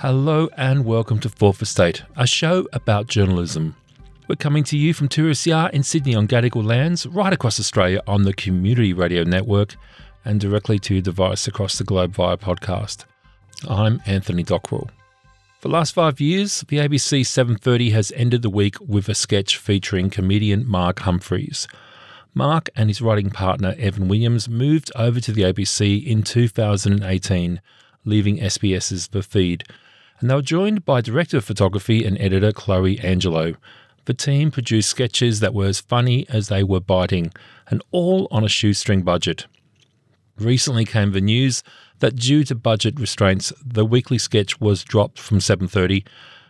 Hello and welcome to Fourth Estate, a show about journalism. We're coming to you from 2SER in Sydney on Gadigal lands, right across Australia on the Community Radio Network, and directly to your device across the globe via podcast. I'm Anthony Dockrill. For the last five years, the ABC 730 has ended the week with a sketch featuring comedian Mark Humphries. Mark and his writing partner Evan Williams moved over to the ABC in 2018, leaving SBS's The Feed and they were joined by director of photography and editor Chloe Angelo. The team produced sketches that were as funny as they were biting, and all on a shoestring budget. Recently came the news that due to budget restraints, the weekly sketch was dropped from 7:30.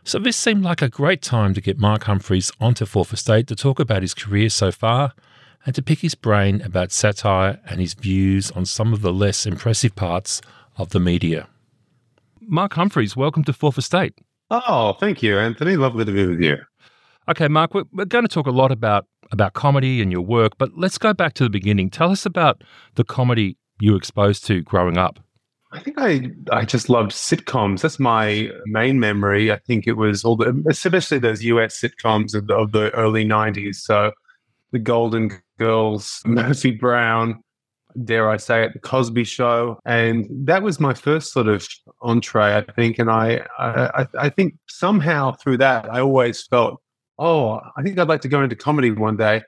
So this seemed like a great time to get Mark Humphries onto Fourth Estate to talk about his career so far and to pick his brain about satire and his views on some of the less impressive parts of the media. Mark Humphries, welcome to Fourth Estate. Oh, thank you, Anthony. Lovely to be with you. Okay, Mark, we're, we're going to talk a lot about about comedy and your work, but let's go back to the beginning. Tell us about the comedy you were exposed to growing up. I think I I just loved sitcoms. That's my main memory. I think it was all the, especially those US sitcoms of the, of the early '90s. So, The Golden Girls, Murphy Brown, dare I say it, the Cosby Show, and that was my first sort of entree, I think. And I, I, I think somehow through that, I always felt, oh, I think I'd like to go into comedy one day,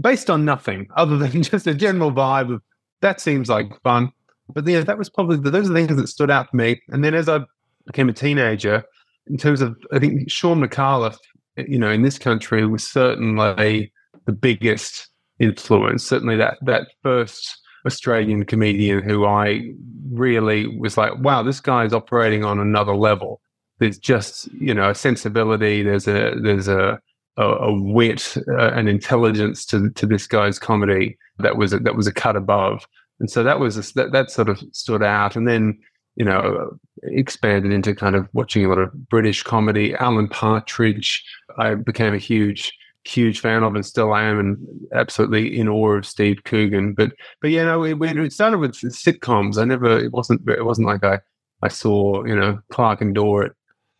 based on nothing other than just a general vibe of that seems like fun. But yeah, that was probably those are the things that stood out for me. And then as I became a teenager, in terms of, I think Shaun Micallef, you know, in this country was certainly the biggest influence. Certainly that that first Australian comedian who I really was like, wow, this guy is operating on another level. There's just you know a sensibility. There's a there's a a, a wit, uh, an intelligence to to this guy's comedy that was a, that was a cut above. And so that was a, that that sort of stood out. And then you know expanded into kind of watching a lot of British comedy. Alan Partridge, I became a huge huge fan of and still am and absolutely in awe of Steve Coogan. But but yeah, no, it, it started with sitcoms. I never it wasn't it wasn't like I I saw you know Clarke and Dawe at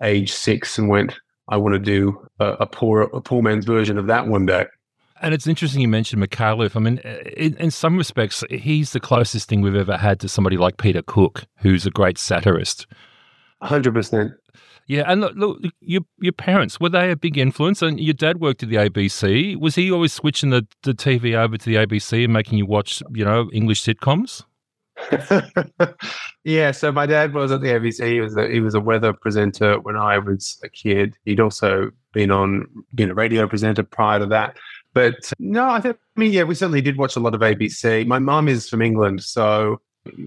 age six and went I want to do a, a poor a poor man's version of that one day. And it's interesting you mentioned Micallef. I mean, in, in, some respects, he's the closest thing we've ever had to somebody like Peter Cook, who's a great satirist. Hundred percent. Yeah, and look, look, your your parents were they a big influence? And your dad worked at the ABC. Was he always switching the, the TV over to the ABC and making you watch, you know, English sitcoms? yeah, so my dad was at the ABC. He was a, he was a weather presenter when I was a kid. He'd also been on been a radio presenter prior to that. But no, I think I mean yeah, we certainly did watch a lot of ABC. My mom is from England, so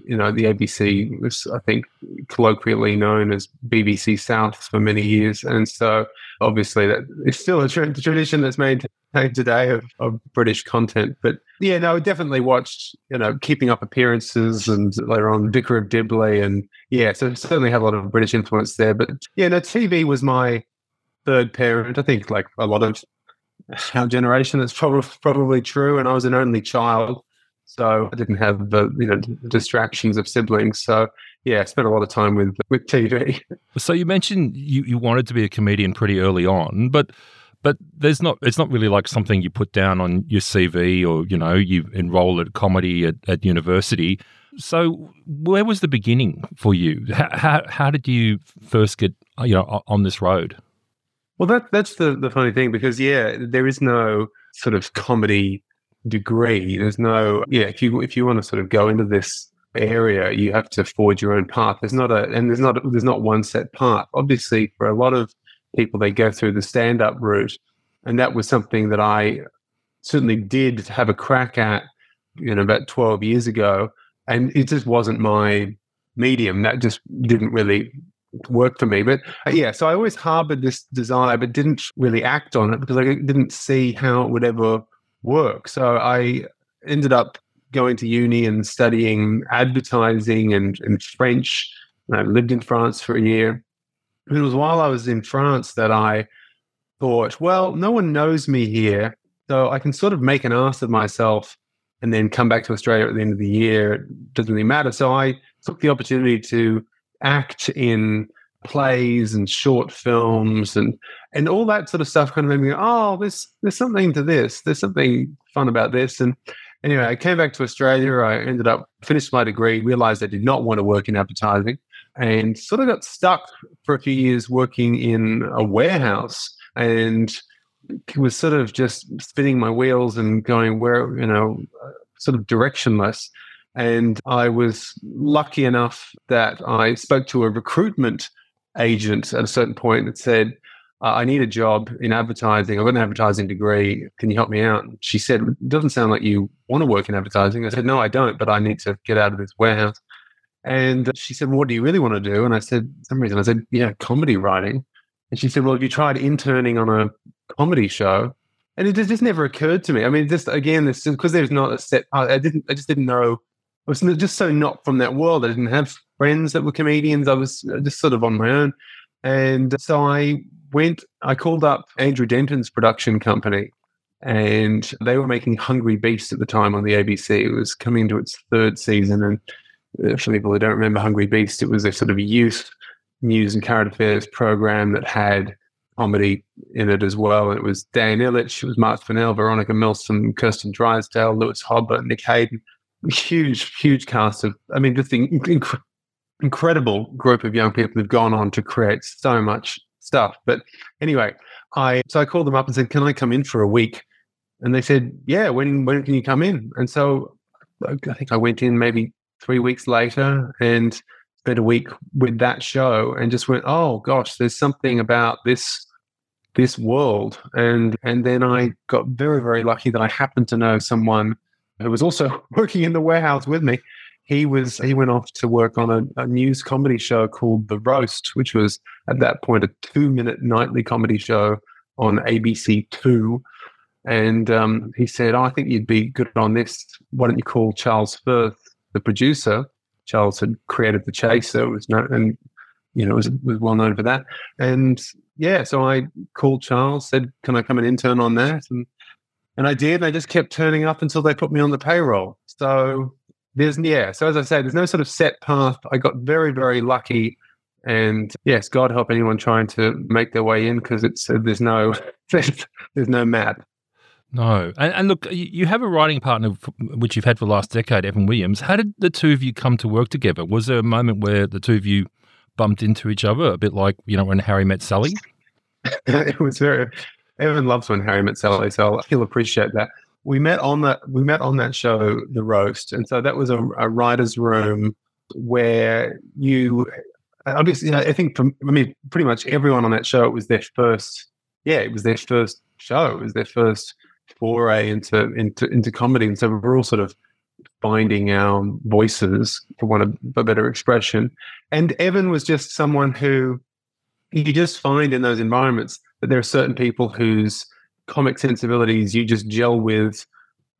you know, the ABC was, I think, colloquially known as BBC South for many years. And so obviously that is still a tra- tradition that's maintained today of, of, British content. But yeah, no, definitely watched, you know, Keeping Up Appearances and later on Vicar of Dibley. And yeah, so certainly have a lot of British influence there. But yeah, no, TV was my third parent. I think like a lot of our generation, that's probably, probably true. And I was an only child. So I didn't have the you know distractions of siblings. So yeah, I spent a lot of time with with TV. So you mentioned you, you wanted to be a comedian pretty early on, but but there's not it's not really like something you put down on your CV or you know you enroll at comedy at, at university. So where was the beginning for you? How, how, how did you first get you know on this road? Well, that that's the the funny thing because yeah, there is no sort of comedy degree. There's no yeah. If you if you want to sort of go into this area, you have to forge your own path. There's not a and there's not there's not one set path. Obviously, for a lot of people, they go through the stand up route, and that was something that I certainly did have a crack at. You know, about 12 years ago, and it just wasn't my medium. That just didn't really work for me. But uh, yeah, so I always harbored this desire, but didn't really act on it because I didn't see how it would ever work. So I ended up going to uni and studying advertising and, and French. I lived in France for a year. It was while I was in France that I thought, well, no one knows me here. So I can sort of make an ass of myself and then come back to Australia at the end of the year. It doesn't really matter. So I took the opportunity to act in plays and short films and and all that sort of stuff kind of made me go, oh, there's there's something to this. There's something fun about this. And anyway, I came back to Australia. I ended up finished my degree, realized I did not want to work in advertising, and sort of got stuck for a few years working in a warehouse and was sort of just spinning my wheels and going where you know sort of directionless and i was lucky enough that i spoke to a recruitment agent at a certain point that said I need a job in advertising. I've got an advertising degree. Can you help me out? She said, It doesn't sound like you want to work in advertising. I said, No, I don't, but I need to get out of this warehouse. And she said, What do you really want to do? And I said, Some reason, I said, Yeah, comedy writing. And she said, Well, have you tried interning on a comedy show? And it just never occurred to me. I mean, just again, this because there's not a set. I didn't. I just didn't know. I was just so not from that world. I didn't have friends that were comedians. I was uh, just sort of on my own. And so I went, I called up Andrew Denton's production company, and they were making Hungry Beast at the time on the ABC. It was coming into its third season. And uh, for people who don't remember Hungry Beast, it was a sort of youth news and current affairs program that had comedy in it as well. And it was Dan Ilic, it was Marc Fennell, Veronica Milsom, Kirsten Drysdale, Lewis Hobba, Nick Hayden. Huge, huge cast of, I mean, just the inc- incredible group of young people who've gone on to create so much stuff. But anyway, I so I called them up and said, "Can I come in for a week?" And they said, "Yeah, when when can you come in?" And so I think I went in maybe three weeks later and spent a week with that show and just went, "Oh gosh, there's something about this." this world and and then i got very very lucky that i happened to know someone who was also working in the warehouse with me he was he went off to work on a, a, news comedy show called The Roast, which was at that point a two minute nightly comedy show on ABC Two. And um, he said, oh, "I think you'd be good on this. Why don't you call Charles Firth, the producer? Charles had created The Chaser, was known, and you know was was well known for that. And yeah, so I called Charles, said, "Can I come and intern on that?" And and I did. And I just kept turning up until they put me on the payroll. So there's yeah so as i say there's no sort of set path. I got very very lucky and yes god help anyone trying to make their way in because it's uh, there's no there's, no map. No. And, and, look you have a writing partner which you've had for the last decade evan williams. How did the two of you come to work together? Was there a moment where the two of you bumped into each other a bit like you know when harry met sally? It was very evan loves when harry met sally so he'll appreciate that we met on that we met on that show, The Roast, and so that was a, a writer's room where you obviously I think from I mean pretty much everyone on that show it was their first yeah it was their first show it was their first foray into into into comedy and so we're all sort of finding our voices for want of a better expression. And Evan was just someone who you just find in those environments that there are certain people whose comic sensibilities you just gel with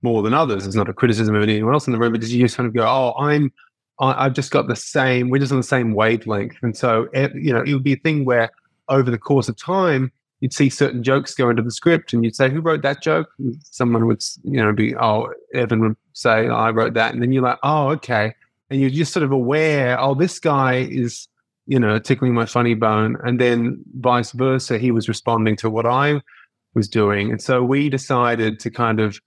more than others. It's not a criticism of anyone else in the room, but you just kind of go, oh, I'm, I, have just got the same, we're just on the same wavelength. And so, eh, you know, it would be a thing where over the course of time, you'd see certain jokes go into the script and you'd say, who wrote that joke? And someone would, you know, be, oh, Evan would say, oh, I wrote that. And then you're like, oh, okay. And you're just sort of aware, oh, this guy is, you know, tickling my funny bone. And then vice versa, he was responding to what I was doing. And so we decided to kind of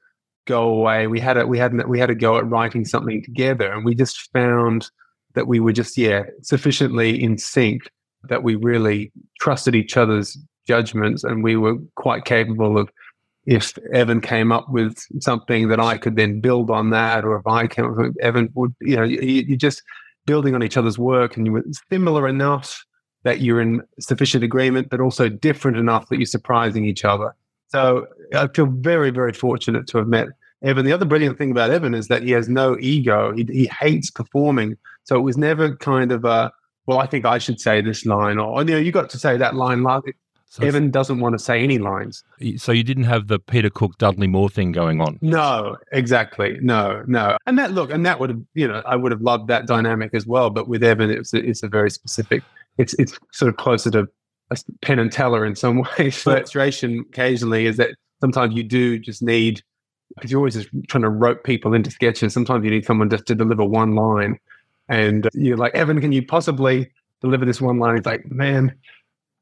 go away. We had a we had we had a go at writing something together, and we just found that we were just yeah sufficiently in sync that we really trusted each other's judgments, and we were quite capable of. If Evan came up with something that I could then build on that, or if I came up with Evan would, you know, you, you just building on each other's work, and you were similar enough that you're in sufficient agreement, but also different enough that you're surprising each other. So I feel very, very fortunate to have met Evan. The other brilliant thing about Evan is that he has no ego. He, he hates performing. So it was never kind of a, well, I think I should say this line, or, oh, you know, you got to say that line. So Evan doesn't want to say any lines. So you didn't have the Peter Cook, Dudley Moore thing going on? No, exactly. No, no. And that, look, and that would have, you know, I would have loved that dynamic as well. But with Evan, it's a, it's a very specific it's it's sort of closer to a Penn and Teller in some ways. Frustration occasionally is that sometimes you do just need because you're always just trying to rope people into sketches. Sometimes you need someone just to deliver one line, and you're like, Evan, can you possibly deliver this one line. He's like, man,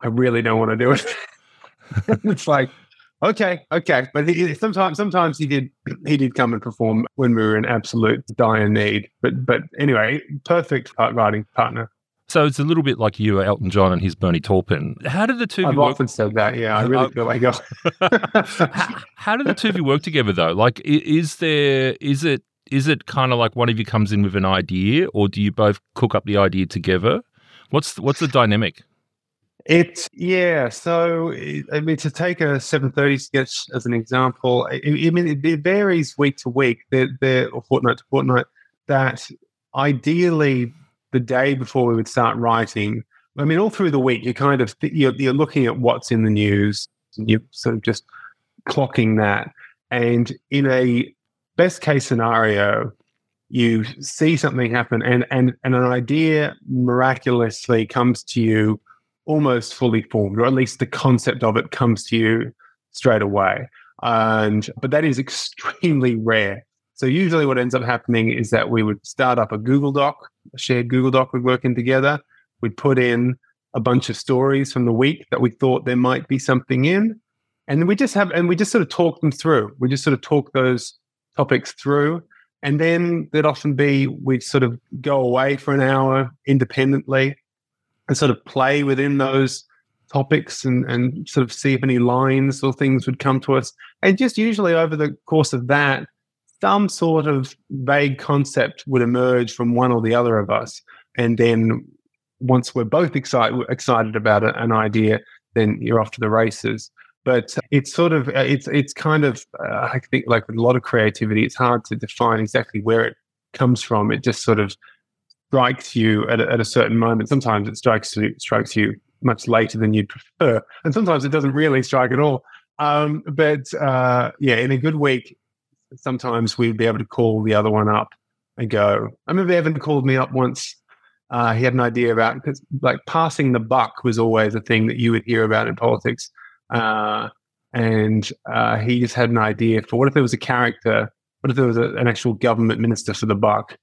I really don't want to do it. it's like, okay, okay. But he, sometimes, sometimes he did, he did come and perform when we were in absolute dire need. But, but anyway, perfect writing partner. So it's a little bit like you, Elton John, and his Bernie Taupin. How did the two? I've often said that. Yeah, I uh, really uh, feel like. how, how did the two of you work together, though? Like, is there is it is it kind of like one of you comes in with an idea, or do you both cook up the idea together? What's what's the dynamic? It's yeah. So I mean, to take a seven thirty sketch as an example, I, I mean it, it, varies week to week, they're, they're, or fortnight to fortnight. That ideally the day before we would start writing. I mean, all through the week, you're kind of you're, you're looking at what's in the news, you're sort of just clocking that. And in a best case scenario, you see something happen, and and and an idea miraculously comes to you almost fully formed, or at least the concept of it comes to you straight away. And but that is extremely rare. So usually what ends up happening is that we would start up a Google Doc, a shared Google Doc we're working together. We'd put in a bunch of stories from the week that we thought there might be something in. And we just have and we just sort of talk them through. We just sort of talk those topics through. And then there'd often be we'd sort of go away for an hour independently and sort of play within those topics and, and sort of see if any lines or things would come to us. And just usually over the course of that, some sort of vague concept would emerge from one or the other of us. And then once we're both excited, excited about an idea, then you're off to the races. But it's sort of, uh, it's, it's kind of, uh, I think like with a lot of creativity, it's hard to define exactly where it comes from. It just sort of strikes you at a, at a certain moment. Sometimes it strikes you, strikes you much later than you'd prefer. And sometimes it doesn't really strike at all. Um, but uh, yeah, in a good week, sometimes we'd be able to call the other one up and go. I remember Evan called me up once. Uh, he had an idea about because like passing the buck was always a thing that you would hear about in politics, uh, and uh, he just had an idea for what if there was a character, what if there was a, an actual government minister for the buck,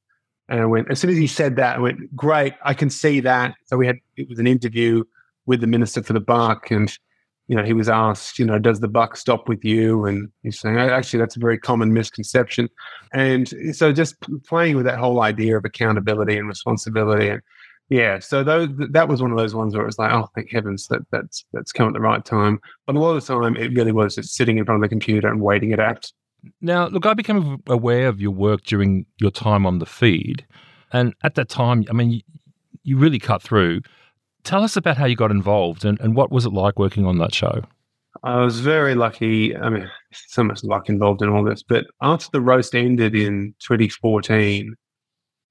and I went as soon as he said that, I went great, I can see that. So we had it was an interview with the minister for the buck, and you know, he was asked, you know, does the buck stop with you? And he's saying, oh, actually, that's a very common misconception. And so just playing with that whole idea of accountability and responsibility. And yeah, so those, that was one of those ones where it was like, oh, thank heavens that that's, that's come at the right time. But a lot of the time, it really was just sitting in front of the computer and waiting it out. Now, look, I became aware of your work during your time on the feed. And at that time, I mean, you really cut through tell us about how you got involved and, and what was it like working on that show? I was very lucky. I mean, so much luck involved in all this. But after the roast ended in 2014,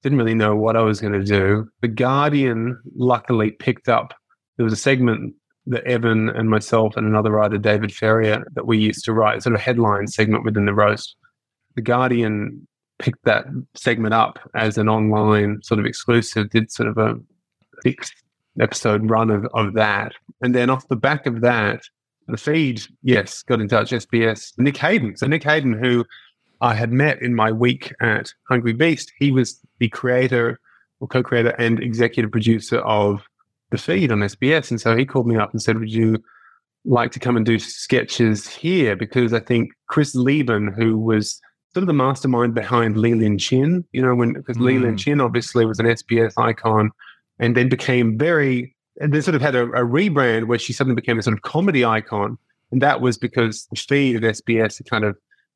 didn't really know what I was going to do. The Guardian luckily picked up. There was a segment that Evan and myself and another writer, David Ferrier, that we used to write, sort of headline segment within the roast. The Guardian picked that segment up as an online sort of exclusive, did sort of a episode run of, of that. And then off the back of that, the feed, yes, got in touch, SBS, Nick Hayden. So Nick Hayden, who I had met in my week at Hungry Beast, he was the creator or co-creator and executive producer of the feed on SBS. And so he called me up and said, would you like to come and do sketches here? Because I think Chris Lieben, who was sort of the mastermind behind Lee Lin Chin, you know, when because mm. Mm. Chin obviously was an SBS icon and then became very and then sort of had a, a, rebrand where she suddenly became a sort of comedy icon. And that was because the feed at SBS kind of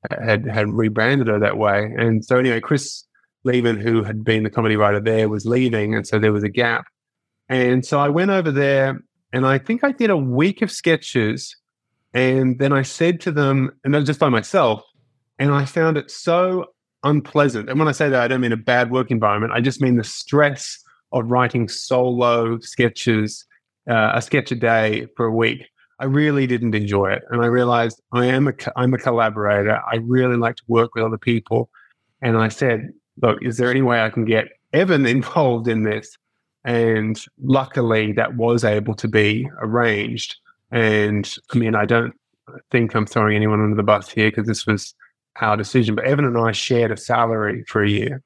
had had rebranded her that way. And so anyway, Chris Leben, who had been the comedy writer there, was leaving, and so there was a gap. And so I went over there, and I think I did a week of sketches, and then I said to them, and I was just by myself, and I found it so unpleasant. And when I say that, I don't mean a bad work environment. I just mean the stress of writing solo sketches, uh, a sketch a day for a week. I really didn't enjoy it, and I realized I am a I'm a collaborator. I really like to work with other people, and I said, "Look, is there any way I can get Evan involved in this?" And luckily, that was able to be arranged. And I mean, I don't think I'm throwing anyone under the bus here because this was our decision. But Evan and I shared a salary for a year.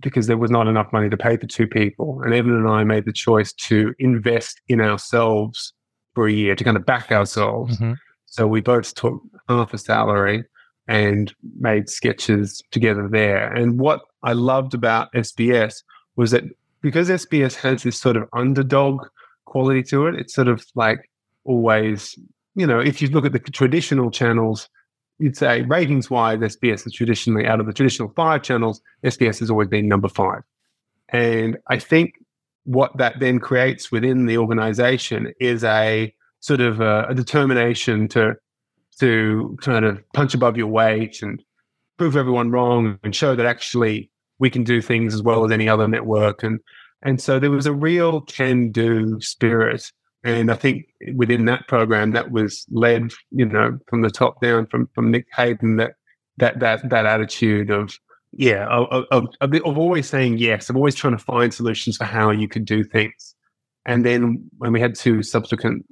Because there was not enough money to pay for two people. And Evan and I made the choice to invest in ourselves for a year to kind of back ourselves. Mm-hmm. So we both took half a salary and made sketches together there. And what I loved about SBS was that because SBS has this sort of underdog quality to it, it's sort of like always, you know, if you look at the traditional channels, you'd say ratings wise, SBS is traditionally out of the traditional five channels, SBS has always been number five. And I think what that then creates within the organization is a sort of a, a determination to to kind of punch above your weight and prove everyone wrong and show that actually we can do things as well as any other network and and so there was a real can do spirit and I think within that program, that was led, you know, from the top down, from from Nick Hayden, that that that that attitude of yeah, of, of, of, always saying yes, of always trying to find solutions for how you could do things. And then when we had two subsequent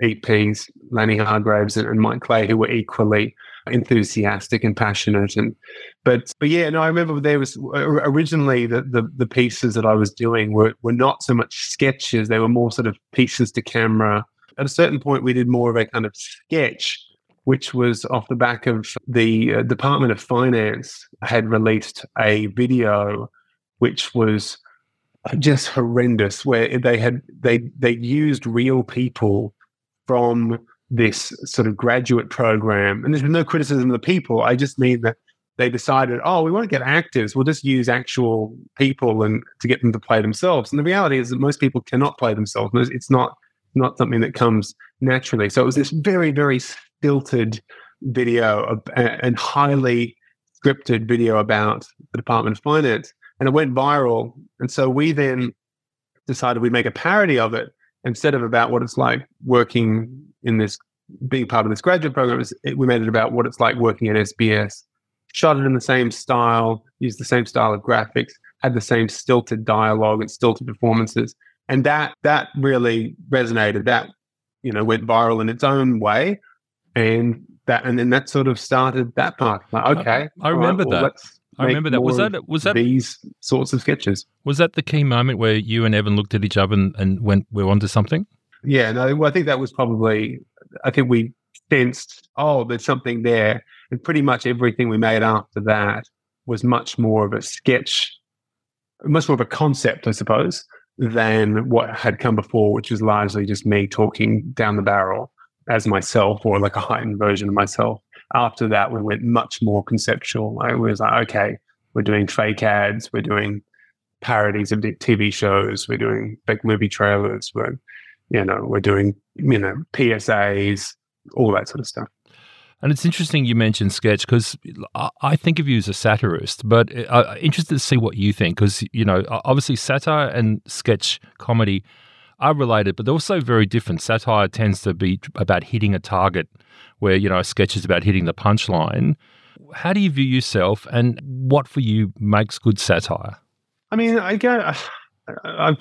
EPs, Lanny Hargraves and Mike Clay, who were equally enthusiastic and passionate and but but yeah no i remember there was originally the, the the pieces that i was doing were were not so much sketches they were more sort of pieces to camera. At a certain point we did more of a kind of sketch which was off the back of the uh, department of finance had released a video which was just horrendous where they had they they used real people from this sort of graduate program. And there's no criticism of the people. I just mean that they decided, oh, we won't get actors. We'll just use actual people and to get them to play themselves. And the reality is that most people cannot play themselves. It's not not something that comes naturally. So it was this very very stilted video and highly scripted video about the Department of Finance, and it went viral. And so we then decided we'd make a parody of it instead of about what it's like working in this being part of this graduate program it, we made it about what it's like working at SBS. Shot it in the same style, used the same style of graphics, had the same stilted dialogue and stilted performances, and that that really resonated. That you know went viral in its own way, and that and then that sort of started that part. Like, okay, I, I remember right, well, that. I remember that. Was that was that these sorts of sketches? Was that the key moment where you and Evan looked at each other and, and went, "We're onto something"? Yeah, no, well, I think that was probably. I think we sensed, oh, there's something there, and pretty much everything we made after that was much more of a sketch, much more of a concept, I suppose, than what had come before, which was largely just me talking down the barrel as myself or like a heightened version of myself. After that, we went much more conceptual. I was like, okay, we're doing fake ads, we're doing parodies of TV shows, we're doing big movie trailers, we're you know, we're doing, you know, PSAs, all that sort of stuff. And it's interesting you mentioned sketch because I think of you as a satirist, but I'm uh, interested to see what you think because, you know, obviously satire and sketch comedy are related, but they're also very different. Satire tends to be about hitting a target, where, you know, a sketch is about hitting the punchline. How do you view yourself and what for you makes good satire? I mean, I get. I'm,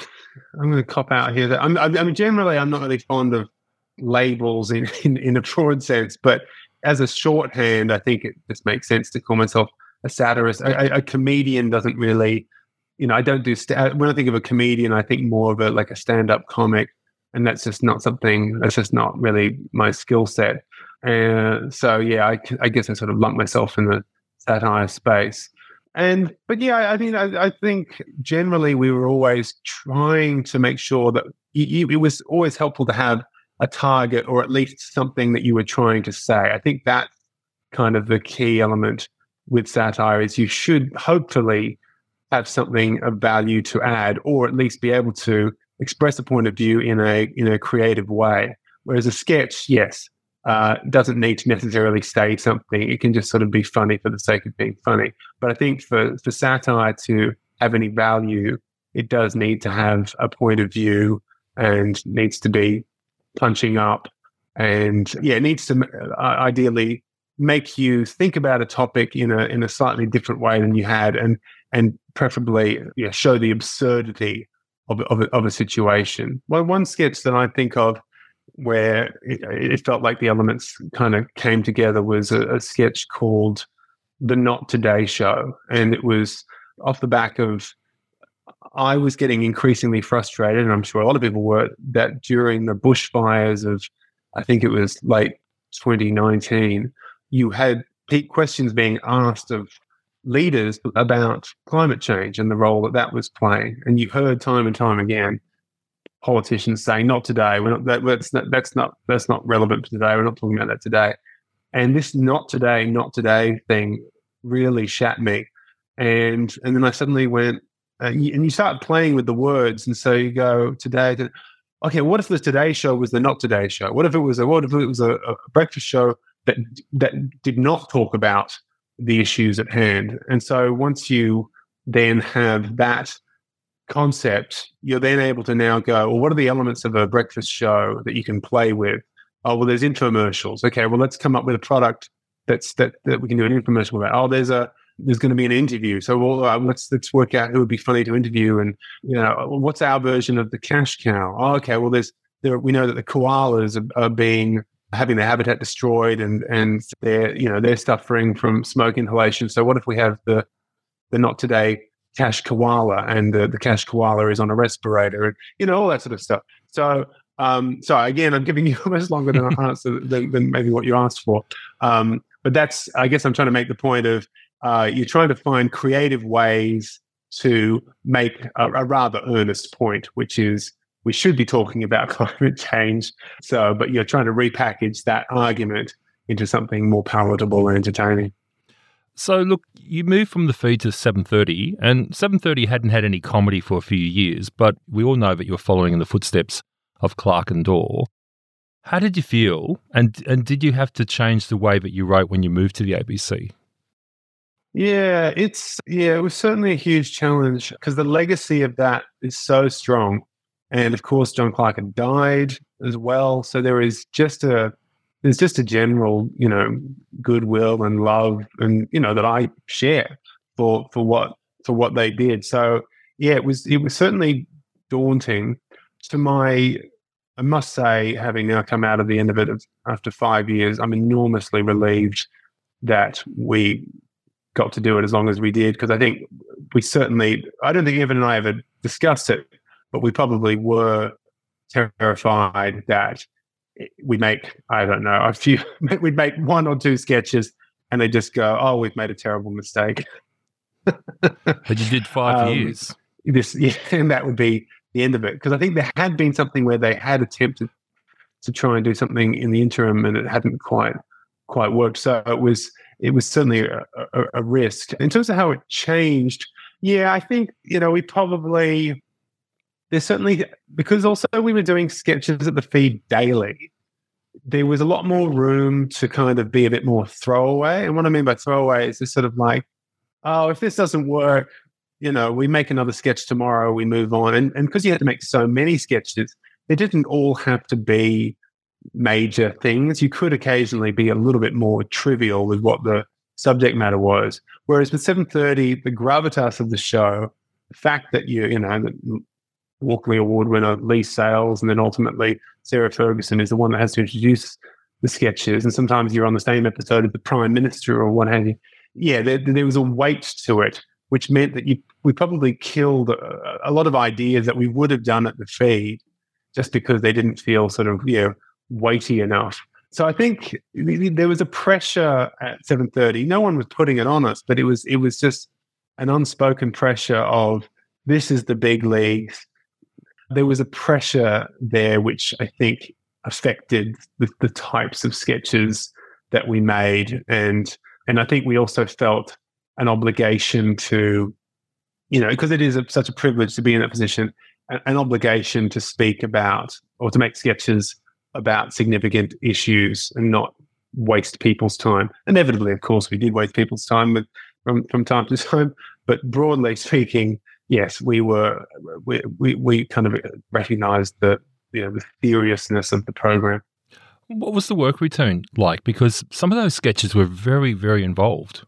I'm going to cop out here. That I'm, I mean, generally, I'm not really fond of labels in, in, in a broad sense, but as a shorthand, I think it just makes sense to call myself a satirist. A, a, comedian doesn't really, you know, I don't do st- when I think of a comedian, I think more of a like a stand-up comic, and that's just not something. That's just not really my skill set. And so, yeah, I, I guess I sort of lump myself in the satire space. And but yeah, I mean, I, I, think generally we were always trying to make sure that you, it was always helpful to have a target or at least something that you were trying to say. I think that's kind of the key element with satire is you should hopefully have something of value to add, or at least be able to express a point of view in a in a creative way. Whereas a sketch, yes, uh, doesn't need to necessarily say something. It can just sort of be funny for the sake of being funny. But I think for, for satire to have any value, it does need to have a point of view and needs to be punching up. And yeah, it needs to uh, ideally make you think about a topic in a in a slightly different way than you had, and and preferably yeah, show the absurdity of of, of a situation. Well, one sketch that I think of where it, it, felt like the elements kind of came together was a, a, sketch called The Not Today Show. And it was off the back of I was getting increasingly frustrated, and I'm sure a lot of people were, that during the bushfires of, I think it was late 2019, you had peak questions being asked of leaders about climate change and the role that that was playing. And you heard time and time again politicians saying, "Not today. We're not. That, that's not. That's not. That's not relevant for today. We're not talking about that today." And this "not today, not today" thing really shat me. And and then I suddenly went, uh, and you start playing with the words, and so you go today. To, okay, what if the Today Show was the Not Today Show? What if it was a what if it was a, a breakfast show that that did not talk about the issues at hand? And so once you then have that concept, you're then able to now go, well, what are the elements of a breakfast show that you can play with? Oh, well, there's infomercials. Okay, well, let's come up with a product that's that that we can do an infomercial about. Oh, there's a there's going to be an interview. So well, uh, let's let's work out who would be funny to interview, and you know, what's our version of the cash cow? Oh, okay, well, there's there we know that the koalas are, are being having their habitat destroyed, and and they're you know they're suffering from smoke inhalation. So what if we have the the not today cash koala, and the, the cash koala is on a respirator, and you know all that sort of stuff. So um, so again, I'm giving you almost longer than an answer than, than, maybe what you asked for. Um, but that's, I guess, I'm trying to make the point of uh, you're trying to find creative ways to make a, a, rather earnest point, which is we should be talking about climate change. So, but you're trying to repackage that argument into something more palatable and entertaining. So, look, you moved from the feed to 7:30, and 7:30 hadn't had any comedy for a few years, but we all know that you're following in the footsteps of Clarke and Dawe. How did you feel, and and did you have to change the way that you wrote when you moved to the ABC? Yeah, it's yeah, it was certainly a huge challenge because the legacy of that is so strong, and of course, John Clarke had died as well, so there is just a there's just a general you know goodwill and love, and you know that I share for for what for what they did. So yeah, it was it was certainly daunting. To my I must say, having now come out of the end of it after five years, I'm enormously relieved that we got to do it as long as we did because I think we certainly, I don't think Evan and I ever discussed it, but we probably were terrified that we make, I don't know, a few, we'd make one or two sketches and they just go, oh, we've made a terrible mistake. but you did five um, years. This, yeah, and that would be the end of it because I think there had been something where they had attempted to try and do something in the interim and it hadn't quite quite worked. So it was it was certainly a, a, a risk in terms of how it changed. Yeah, I think you know we probably there's certainly because also we were doing sketches at the feed daily. There was a lot more room to kind of be a bit more throwaway. And what I mean by throwaway is just sort of like, oh, if this doesn't work, you know, we make another sketch tomorrow, we move on. And because you had to make so many sketches, they didn't all have to be major things. You could occasionally be a little bit more trivial with what the subject matter was. Whereas with 7:30, the gravitas of the show, the fact that you, you know, the mm, Walkley Award winner Leigh Sales, and then ultimately Sarah Ferguson is the one that has to introduce the sketches, and sometimes you're on the same episode of the Prime Minister or what have you. Yeah, there, there was a weight to it, which meant that you we probably killed a, a lot of ideas that we would have done at the feed just because they didn't feel sort of you know weighty enough. So I think there was a pressure at 7:30. No one was putting it on us, but it was it was just an unspoken pressure of this is the big leagues. There was a pressure there which I think affected the, the types of sketches that we made and and I think we also felt an obligation to you know because it is a, such a privilege to be in that position an, an obligation to speak about or to make sketches about significant issues and not waste people's time. Inevitably, of course, we did waste people's time with, from from time to time, but broadly speaking, yes, we were we we, we kind of recognised the you know the seriousness of the program. What was the work routine like? Because some of those sketches were very very involved.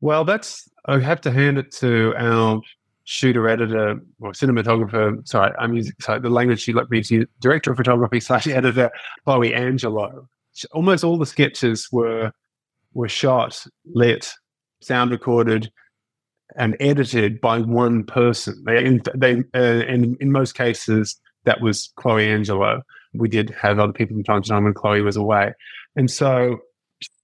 Well, that's I have to hand it to our shooter editor or cinematographer, sorry, I'm using sorry, the language she let me use, director of photography slash editor, Chloe Angelo. Almost all the sketches were were shot, lit, sound recorded, and edited by one person. They, they uh, in in most cases that was Chloe Angelo. We did have other people from time to time when Chloe was away, and so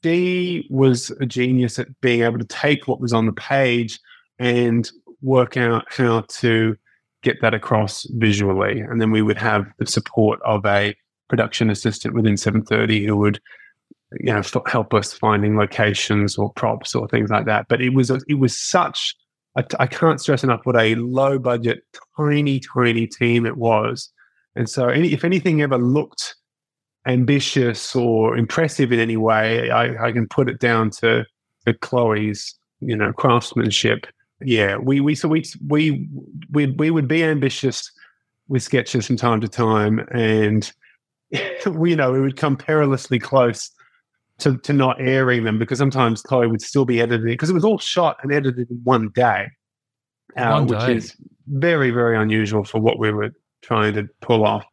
she was a genius at being able to take what was on the page and work out how to get that across visually. And then we would have the support of a production assistant within 730 who would you know help us finding locations or props or things like that. But it was it was such I, can't stress enough what a low budget tiny tiny team it was. And so any, if anything ever looked ambitious or impressive in any way i, I can put it down to, to chloe's you know craftsmanship. Yeah we we so we we we, we would be ambitious with sketches from time to time and we you know we would come perilously close to, to not airing them because sometimes Chloe would still be editing because it was all shot and edited in one day, uh, one day. which is very very unusual for what we were trying to pull off.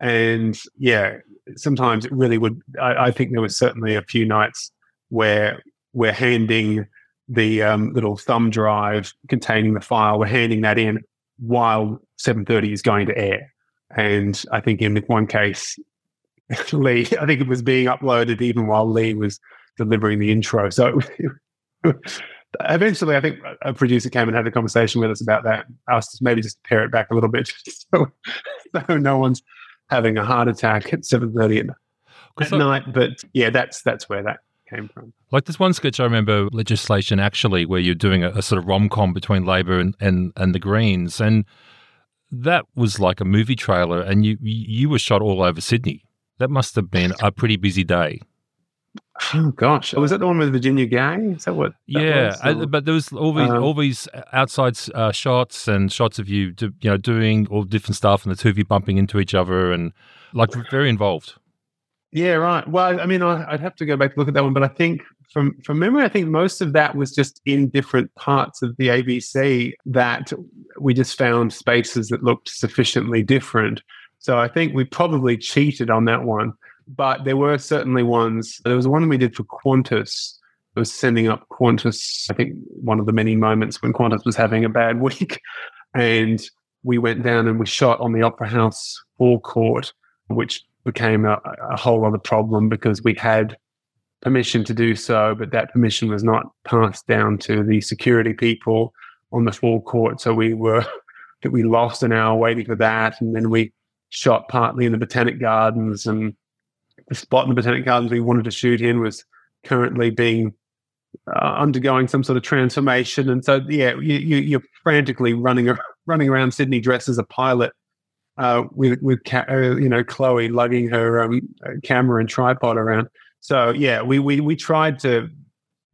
And yeah, sometimes it really would. I, I think there was certainly a few nights where we're handing the um, little thumb drive containing the file. We're handing that in while 7:30 is going to air. And I think in one case, Leigh, I think it was being uploaded even while Leigh was delivering the intro. So eventually, I think a producer came and had a conversation with us about that. Asked us maybe just pare it back a little bit, so, so no one's having a heart attack at seven thirty at, at night. But yeah, that's that's where that came from. Like this one sketch, I remember legislation actually, where you're doing a, a sort of rom com between Labor and, and and the Greens, and that was like a movie trailer, and you you were shot all over Sydney. That must have been a pretty busy day. Oh gosh, was that the one with Virginia Gay? Is that what? That yeah, I, but there was all these um, all these outside uh, shots and shots of you, do, you know, doing all different stuff, and the two of you bumping into each other, and like very involved. Yeah, right. Well, I mean, I, would have to go back to look at that one, but I think from from memory, I think most of that was just in different parts of the ABC that we just found spaces that looked sufficiently different so I think we probably cheated on that one. But there were certainly ones. There was one we did for Qantas. It was sending up Qantas. I think one of the many moments when Qantas was having a bad week, and we went down and we shot on the Opera House forecourt, which became a, a whole other problem because we had permission to do so, but that permission was not passed down to the security people on the forecourt. So we were we lost an hour waiting for that, and then we shot partly in the Botanic Gardens, and the spot in the Botanic Gardens we wanted to shoot in was currently being uh, undergoing some sort of transformation. And so, yeah, you, are frantically running running around Sydney dressed as a pilot uh, with with uh, you know Chloe lugging her um, camera and tripod around. So yeah, we we we tried to.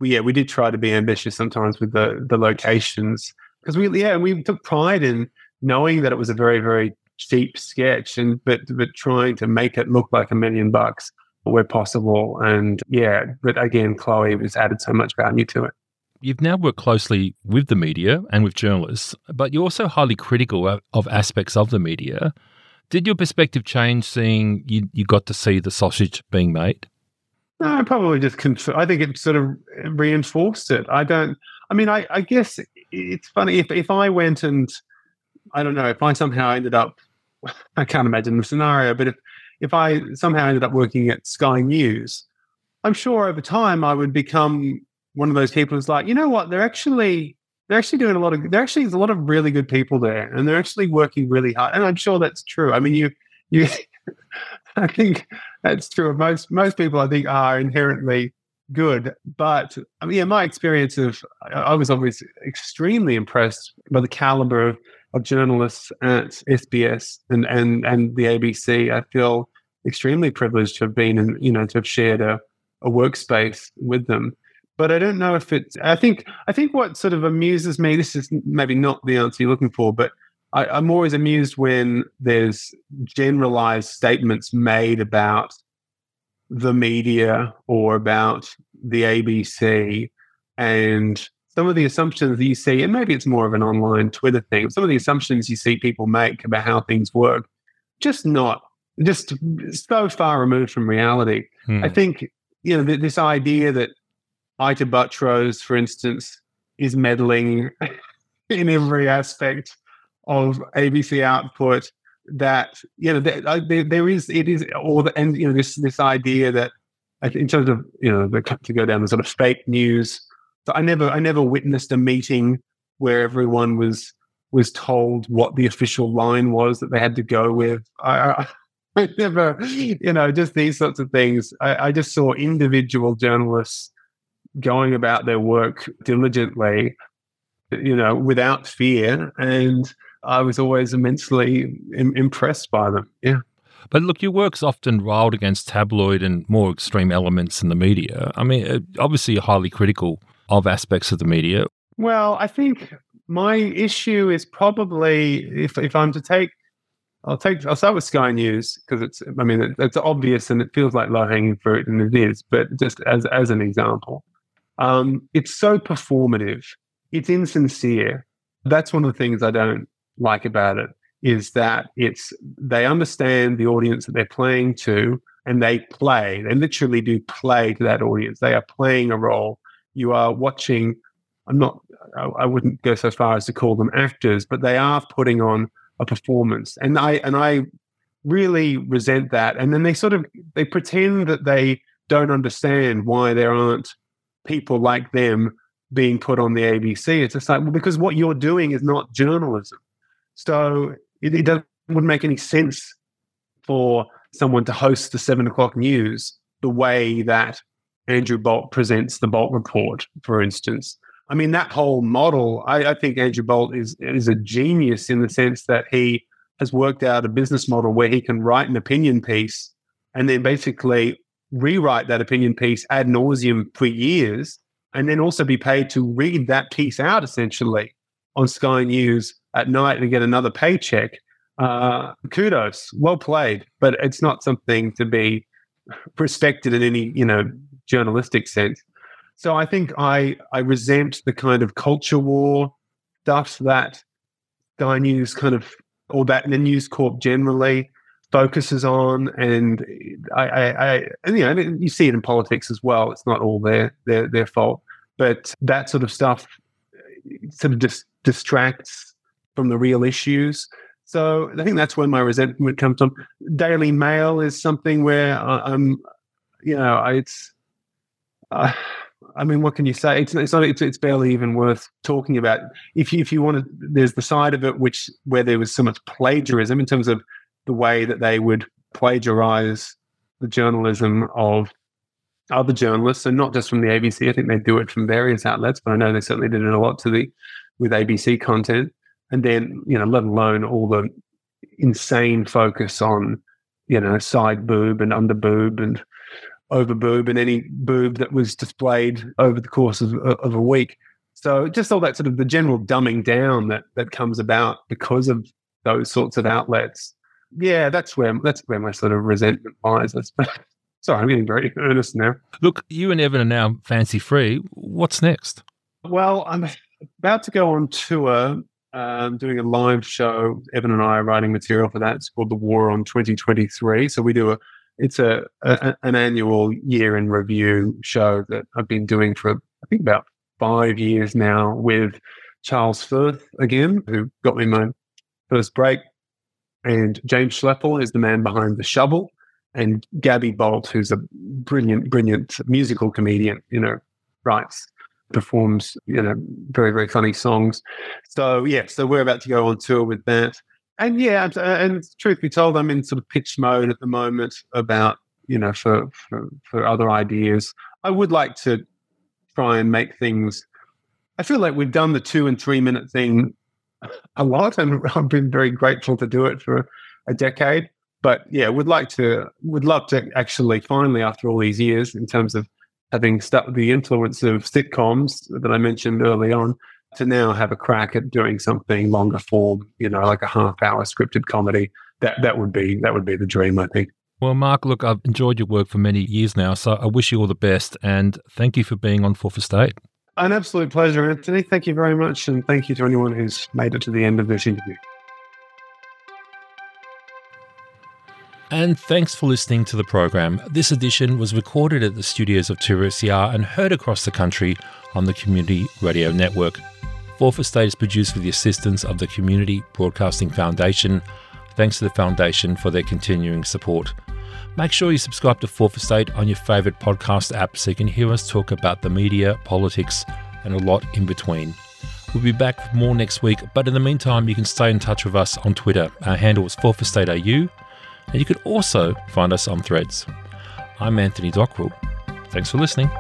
Yeah, we did try to be ambitious sometimes with the the locations because we yeah we took pride in knowing that it was a very very cheap sketch and but but trying to make it look like a million bucks where possible and yeah but again chloe has added so much value to it You've now worked closely with the media and with journalists, but you're also highly critical of, of aspects of the media. Did your perspective change seeing you, you got to see the sausage being made? No, probably just. Conf- I think it sort of reinforced it. I don't. I mean, I, I guess it's funny if if I went and I don't know if I somehow ended up. I can't imagine the scenario, but if if I somehow ended up working at Sky News, I'm sure over time I would become one of those people who's like, you know what, they're actually they're actually doing a lot of there actually is a lot of really good people there, and they're actually working really hard. And I'm sure that's true. I mean, you you, I think that's true of most most people. I think are inherently good, but I mean, yeah, my experience of I was always extremely impressed by the caliber of of journalists at SBS and, and, and the ABC. I feel extremely privileged to have been in, you know, to have shared a, a workspace with them. But I don't know if it's, I think, I think what sort of amuses me, this is maybe not the answer you're looking for, but I, I'm always amused when there's generalized statements made about the media or about the ABC and some of the assumptions that you see, and maybe it's more of an online Twitter thing, some of the assumptions you see people make about how things work, just not, just so far removed from reality. Hmm. I think, you know, th- this idea that Ita Buttrose, for instance, is meddling in every aspect of ABC output. That you know, there, there, there is it is all the and you know this this idea that in terms of you know the, to go down the sort of fake news. I never I never witnessed a meeting where everyone was was told what the official line was that they had to go with. I, I, I never, you know, just these sorts of things. I, I just saw individual journalists going about their work diligently, you know, without fear, and I was always immensely Im- impressed by them. Yeah. But look, your work's often riled against tabloid and more extreme elements in the media. I mean, uh, obviously, you're highly critical of aspects of the media. Well, I think my issue is probably if if I'm to take, I'll take I'll start with Sky News because it's I mean it, it's obvious and it feels like low hanging fruit and it is, but just as as an example, um, it's so performative, it's insincere. That's one of the things I don't like about it is that it's they understand the audience that they're playing to and they play they literally do play to that audience they are playing a role you are watching i'm not i wouldn't go so far as to call them actors but they are putting on a performance. And i and i really resent that. And then they sort of they pretend that they don't understand why there aren't people like them being put on the abc it's just like well because what you're doing is not journalism. So it, it doesn't wouldn't make any sense for someone to host the seven o'clock news the way that Andrew Bolt presents the Bolt report, for instance. I mean, that whole model, I, I, think Andrew Bolt is is a genius in the sense that he has worked out a business model where he can write an opinion piece and then basically rewrite that opinion piece ad nauseum for years, and then also be paid to read that piece out essentially on Sky News at night and get another paycheck. Uh, kudos, well played, but it's not something to be respected in any you know journalistic sense. So I think I I resent the kind of culture war stuff that Sky News kind of or that the News Corp generally focuses on, and I, I, I and, you know you see it in politics as well. It's not all their their their fault, but that sort of stuff uh, sort of just distracts from the real issues. So I think that's where my resentment comes from. Daily Mail is something where I'm, you know, it's, uh, I mean, what can you say? It's it's not it's, it's barely even worth talking about. If you if you want to, there's the side of it which where there was so much plagiarism in terms of the way that they would plagiarize the journalism of other journalists, and not just from the ABC. I think they do it from various outlets, but I know they certainly did it a lot to the with ABC content, and then you know, let alone all the insane focus on you know side boob and under boob and over boob and any boob that was displayed over the course of, of a week. So just all that sort of the general dumbing down that that comes about because of those sorts of outlets. Yeah, that's where that's where my sort of resentment lies. Sorry, I'm getting very earnest now. Look, you and Evan are now fancy free. What's next? Well, I'm about to go on tour, um, doing a live show. Evan and I are writing material for that. It's called The War on 2023. So we do a it's a, a an annual year in review show that I've been doing for I think about five years now with Charles Firth again, who got me my first break, and James Schloeffel is the man behind the shovel, and Gabbi Bolt, who's a brilliant, brilliant musical comedian, you know, writes performs, you know, very, very funny songs. So, yeah, so we're about to go on tour with that. And yeah, and truth be told, I'm in sort of pitch mode at the moment about, you know, for, for, for other ideas. I would like to try and make things. I feel like we've done the two and three minute thing a lot, and I've been very grateful to do it for a decade. But yeah, would like to, would love to actually finally, after all these years, in terms of having stuck the influence of sitcoms that I mentioned early on, to now have a crack at doing something longer form, you know, like a half hour scripted comedy. That that would be that would be the dream, I think. Well, Mark, look, I've enjoyed your work for many years now, so I wish you all the best and thank you for being on Fourth Estate. An absolute pleasure, Anthony. Thank you very much, and thank you to anyone who's made it to the end of this interview. And thanks for listening to the program. This edition was recorded at the studios of 2SER and heard across the country on the Community Radio Network. Fourth Estate is produced with the assistance of the Community Broadcasting Foundation. Thanks to the Foundation for their continuing support. Make sure you subscribe to Fourth Estate on your favourite podcast app so you can hear us talk about the media, politics, and a lot in between. We'll be back with more next week, but in the meantime, you can stay in touch with us on Twitter. Our handle is Fourth Estate AU, and you can also find us on threads. I'm Anthony Dockrill. Thanks for listening.